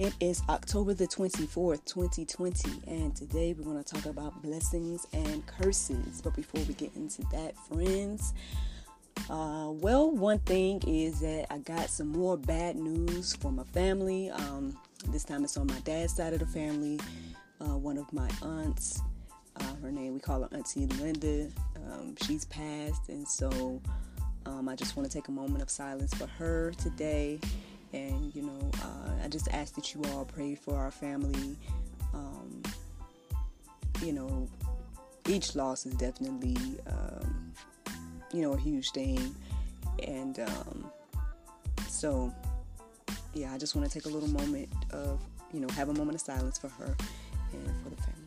It is October the 24th, 2020, and today we're going to talk about blessings and curses. But before we get into that, friends, uh, well, one thing is that I got some more bad news for my family. Um, this time it's on my dad's side of the family. Uh, one of my aunts uh, her name, we call her Auntie Linda. Um, she's passed, and so um, I just want to take a moment of silence for her today. And, you know, uh, I just ask that you all pray for our family. Um, you know, each loss is definitely, um, you know, a huge thing. And um, so, yeah, I just want to take a little moment of, you know, have a moment of silence for her and for the family.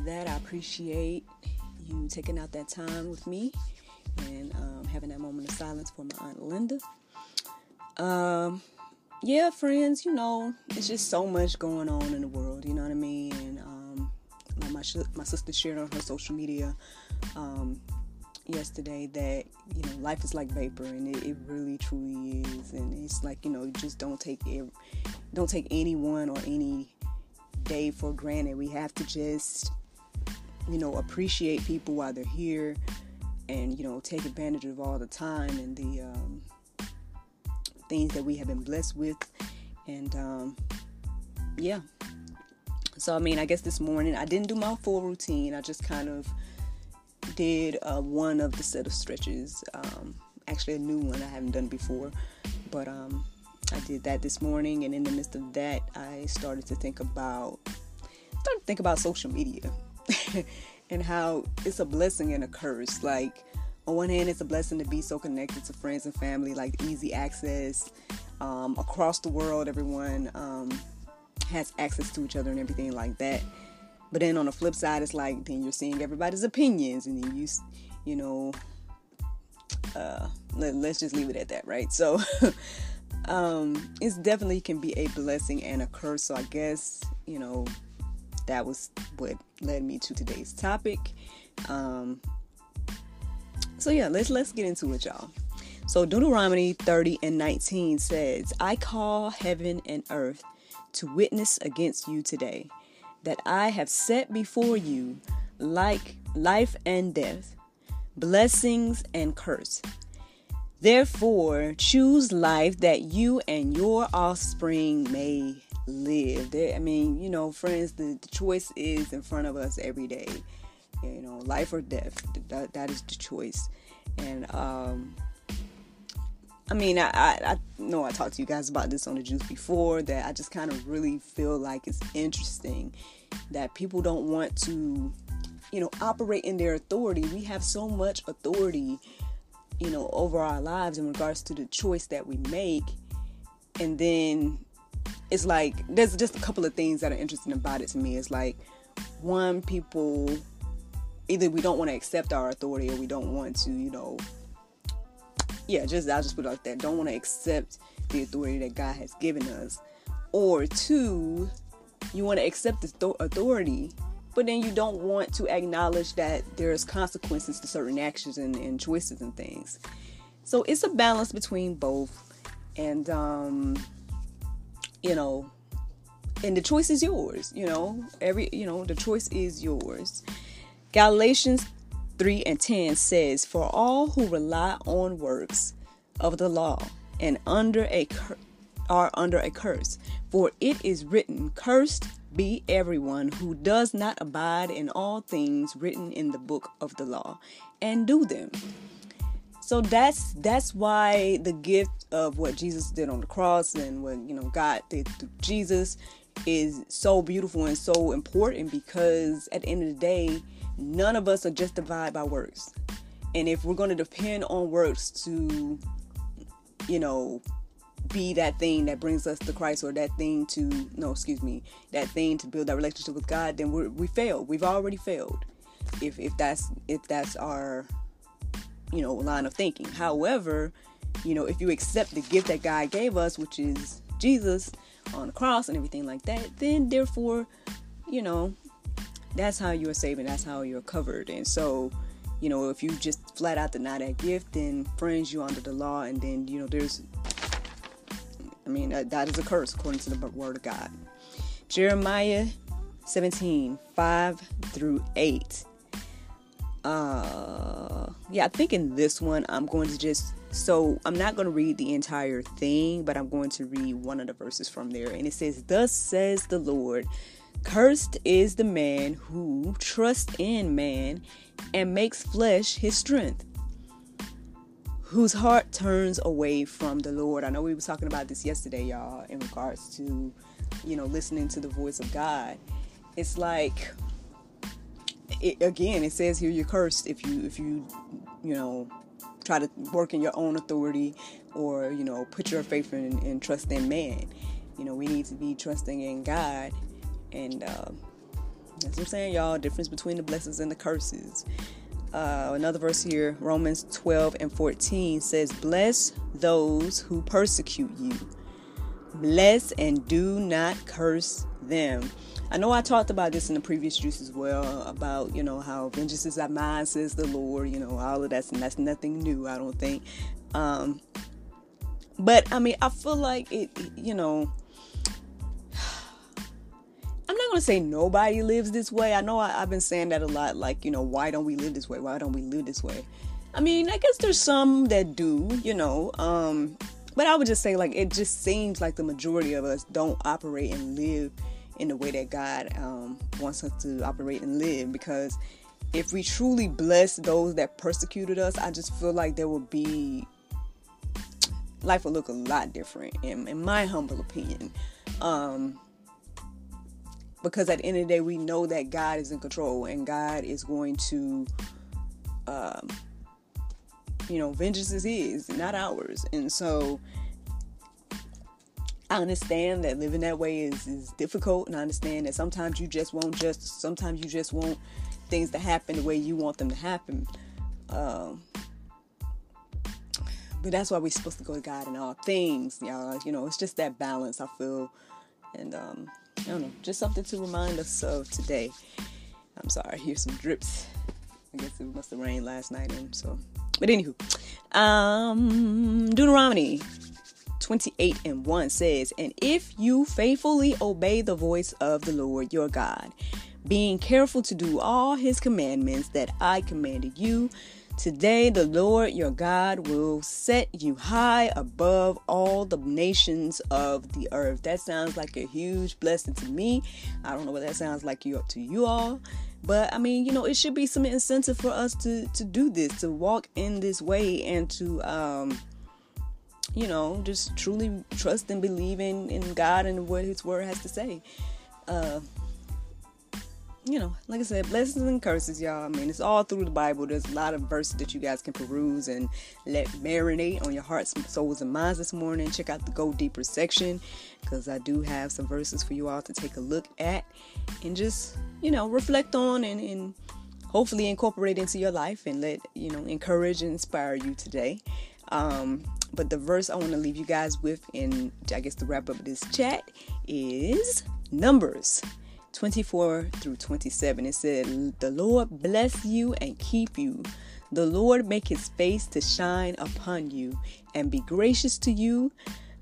For that. I appreciate you taking out that time with me and um, having that moment of silence for my Aunt Linda. Um, yeah, friends, you know, it's just so much going on in the world, you know what I mean? And um, my, sh- my sister shared on her social media um, yesterday that, you know, life is like vapor and it, it really truly is. And it's like, you know, just don't take it, don't take anyone or any day for granted. We have to just, you know, appreciate people while they're here and, you know, take advantage of all the time and the um, things that we have been blessed with. And, um, yeah. So, I mean, I guess this morning I didn't do my full routine. I just kind of did uh, one of the set of stretches. Um, actually, a new one I haven't done before. But, um, I did that this morning, and in the midst of that, I started to think about started to think about social media and how it's a blessing and a curse. Like on one hand, it's a blessing to be so connected to friends and family, like easy access um, across the world. Everyone um, has access to each other and everything like that. But then on the flip side, it's like then you're seeing everybody's opinions, and then you, you know, uh, let, us just leave it at that, right? So. um, it definitely can be a blessing and a curse. So I guess you know that was what led me to today's topic. Um, so yeah, let's let's get into it, y'all. So Deuteronomy 30 and 19 says, I call heaven and earth to witness against you today, that I have set before you like life and death, blessings and curse. Therefore, choose life that you and your offspring may live. There, I mean, you know, friends, the, the, choice is in front of us every day. You know, life or death. That, that is the choice. And um, I mean, I, I, I know I talked to you guys about this on the juice before. That I just kind of really feel like it's interesting that people don't want to, you know, operate in their authority. We have so much authority you know, over our lives in regards to the choice that we make. And then it's like there's just a couple of things that are interesting about it to me. It's like one, people either we don't want to accept our authority or we don't want to, you know, yeah, just I'll just put it like that. Don't want to accept the authority that God has given us. Or two, you want to accept the authority but then you don't want to acknowledge that there's consequences to certain actions and, and choices and things. So it's a balance between both. And um, you know, and the choice is yours, you know, every, you know, the choice is yours. Galatians 3 and 10 says, For all who rely on works of the law and under a cur- are under a curse, for it is written, Cursed be everyone who does not abide in all things written in the book of the law and do them. So that's that's why the gift of what Jesus did on the cross and what you know God did through Jesus is so beautiful and so important because at the end of the day, none of us are justified by works. And if we're going to depend on works to, you know, be that thing that brings us to Christ or that thing to, no, excuse me, that thing to build that relationship with God, then we we. We've already failed. If if that's if that's our, you know, line of thinking. However, you know, if you accept the gift that God gave us, which is Jesus, on the cross and everything like that, then therefore, you know, that's how you're saved and that's how you're covered. And so, you know, if you just flat out deny that gift, then friends, you under the law, and then you know, there's, I mean, that, that is a curse according to the word of God. Jeremiah 17 5 through 8. Uh, yeah, I think in this one, I'm going to just so I'm not going to read the entire thing, but I'm going to read one of the verses from there. And it says, Thus says the Lord, cursed is the man who trusts in man and makes flesh his strength, whose heart turns away from the Lord. I know we were talking about this yesterday, y'all, in regards to, you know, listening to the voice of God. It's like, it, again, it says here you're cursed if you, if you, you know, try to work in your own authority or you know put your faith in and trust in man. You know we need to be trusting in god. And uh, that's what i'm saying y'all difference between the blessings and the curses. Uh, another verse here romans 12 and 14 says bless those who persecute you. Bless and do not curse them. I know I talked about this in the previous juice as well about you know how vengeance is at mine says the Lord you know all of that and that's nothing new I don't think. Um but I mean I feel like it you know I'm not gonna say nobody lives this way. I know I, have been saying that a lot like you know why don't we live this way? Why don't we live this way? I mean I guess there's some that do you know um but I would just say like it just seems like the majority of us don't operate and live in the way that God um, wants us to operate and live. Because if we truly bless those that persecuted us, I just feel like there will be life will look a lot different, in, in my humble opinion. Um, because at the end of the day, we know that God is in control and God is going to, um, you know, vengeance is His, not ours. And so I understand that living that way is, is difficult, and I understand that sometimes you just won't just, sometimes you just want things to happen the way you want them to happen. Um, but that's why we're supposed to go to God in all things, y'all. You know, it's just that balance, I feel. And, um, I don't know, just something to remind us of today. I'm sorry, here's some drips. I guess it must have rained last night, and so. But anywho, um, Deuteronomy 28 and 1 says, And if you faithfully obey the voice of the Lord your God, being careful to do all his commandments that I commanded you, today the Lord your God will set you high above all the nations of the earth. That sounds like a huge blessing to me. I don't know what that sounds like you to you all. But I mean, you know, it should be some incentive for us to to do this, to walk in this way and to um you know, just truly trust and believe in, in God and what His Word has to say. Uh, you know, like I said, blessings and curses, y'all. I mean, it's all through the Bible. There's a lot of verses that you guys can peruse and let marinate on your hearts, souls, and minds this morning. Check out the Go Deeper section because I do have some verses for you all to take a look at and just, you know, reflect on and, and hopefully incorporate into your life and let, you know, encourage and inspire you today. Um, but the verse I want to leave you guys with, in I guess to wrap up this chat, is Numbers 24 through 27. It said, The Lord bless you and keep you. The Lord make his face to shine upon you and be gracious to you.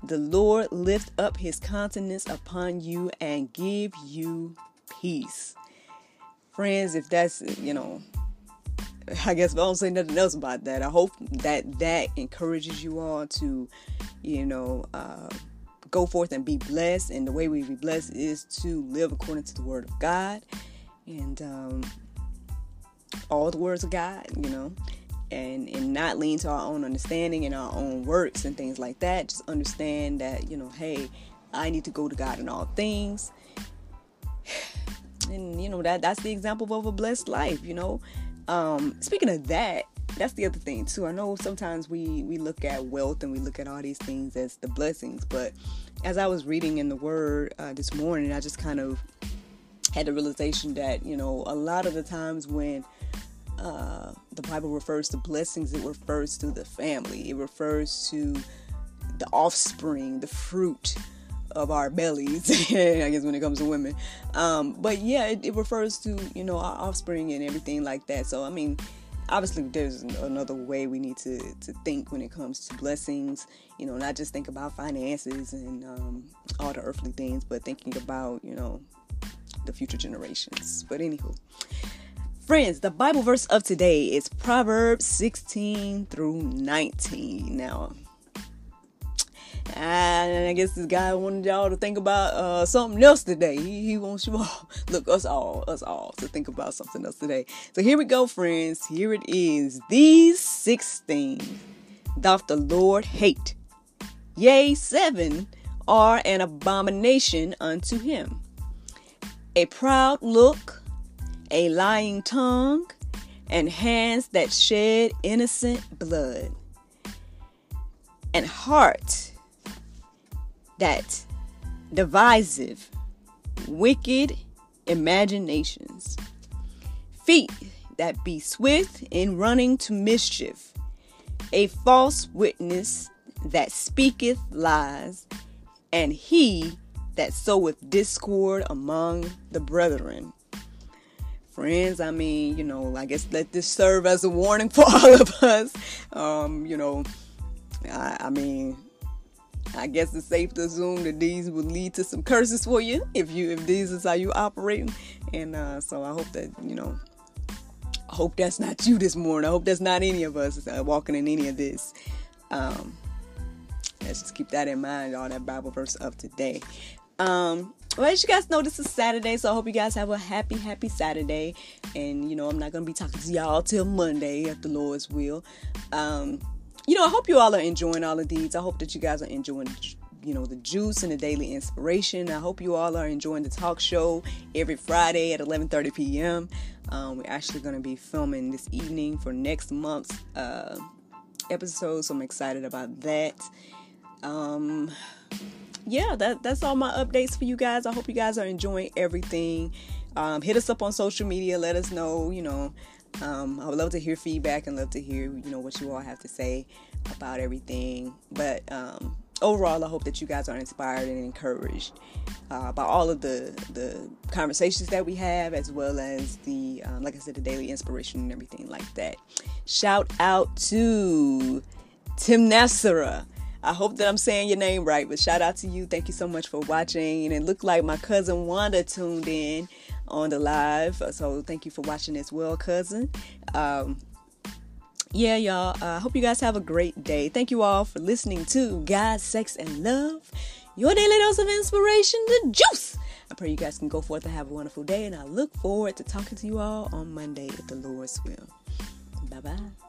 the Lord lift up his countenance upon you and give you peace. Friends, if that's, you know, I guess I don't say nothing else about that. I hope that that encourages you all to, you know, uh, go forth and be blessed. And the way we be blessed is to live according to the word of God and um, all the words of God, you know, and and not lean to our own understanding and our own works and things like that. Just understand that, you know, hey, I need to go to God in all things. And you know that that's the example of a blessed life, you know. Um, speaking of that, that's the other thing too. I know sometimes we we look at wealth and we look at all these things as the blessings, but as I was reading in the Word uh, this morning, I just kind of had the realization that you know a lot of the times when uh, the Bible refers to blessings, it refers to the family. It refers to the offspring, the fruit of our bellies. I guess when it comes to women, um, but yeah, it, it, refers to you know our offspring and everything like that. So I mean, obviously there's another way we need to to think when it comes to blessings. You know, not just think about finances and um, all the earthly things, but thinking about you know the future generations. But anywho. Friends, the Bible verse of today is Proverbs 16 through 19. Now, and I guess this guy wanted y'all to think about uh, something else today. He, he wants you all, look, us all, us all, to think about something else today. So here we go, friends. Here it is. These six things doth the Lord hate. Yea, seven are an abomination unto him a proud look, a lying tongue, and hands that shed innocent blood, and heart that divisive, wicked imaginations, feet that be swift in running to mischief, a false witness that speaketh lies, and he that soweth discord among the brethren. Friends, I mean, you know, I guess let this serve as a warning for all of us. Um, you know, I, I mean, I guess it's safe to assume that these will lead to some curses for you if you if these is how you operating. And uh, so I hope that you know. I hope that's not you this morning. I hope that's not any of us uh, walking in any of this. Um, let's just keep that in mind. All that Bible verse of today. Um, well, as you guys know, this is Saturday, so I hope you guys have a happy, happy Saturday. And you know, I'm not gonna be talking to y'all till Monday, if the Lord's will. Um, you know, I hope you all are enjoying all of these. I hope that you guys are enjoying, you know, the juice and the daily inspiration. I hope you all are enjoying the talk show every Friday at 11:30 p.m. Um, we're actually going to be filming this evening for next month's uh, episode, so I'm excited about that. Um, yeah, that that's all my updates for you guys. I hope you guys are enjoying everything. Um, hit us up on social media. Let us know, you know, um, I would love to hear feedback and love to hear, you know, what you all have to say about everything. But um, overall, I hope that you guys are inspired and encouraged uh, by all of the the conversations that we have, as well as the, um, like I said, the daily inspiration and everything like that. Shout out to Tim Nassara. I hope that I'm saying your name right, but shout out to you. Thank you so much for watching. And it looked like my cousin Wanda tuned in on the live. So thank you for watching as well, cousin. Um, yeah, y'all. I uh, hope you guys have a great day. Thank you all for listening to God, Sex, and Love, your daily dose of inspiration, the juice. I pray you guys can go forth and have a wonderful day, and I look forward to talking to you all on Monday if the Lord's will. Bye bye.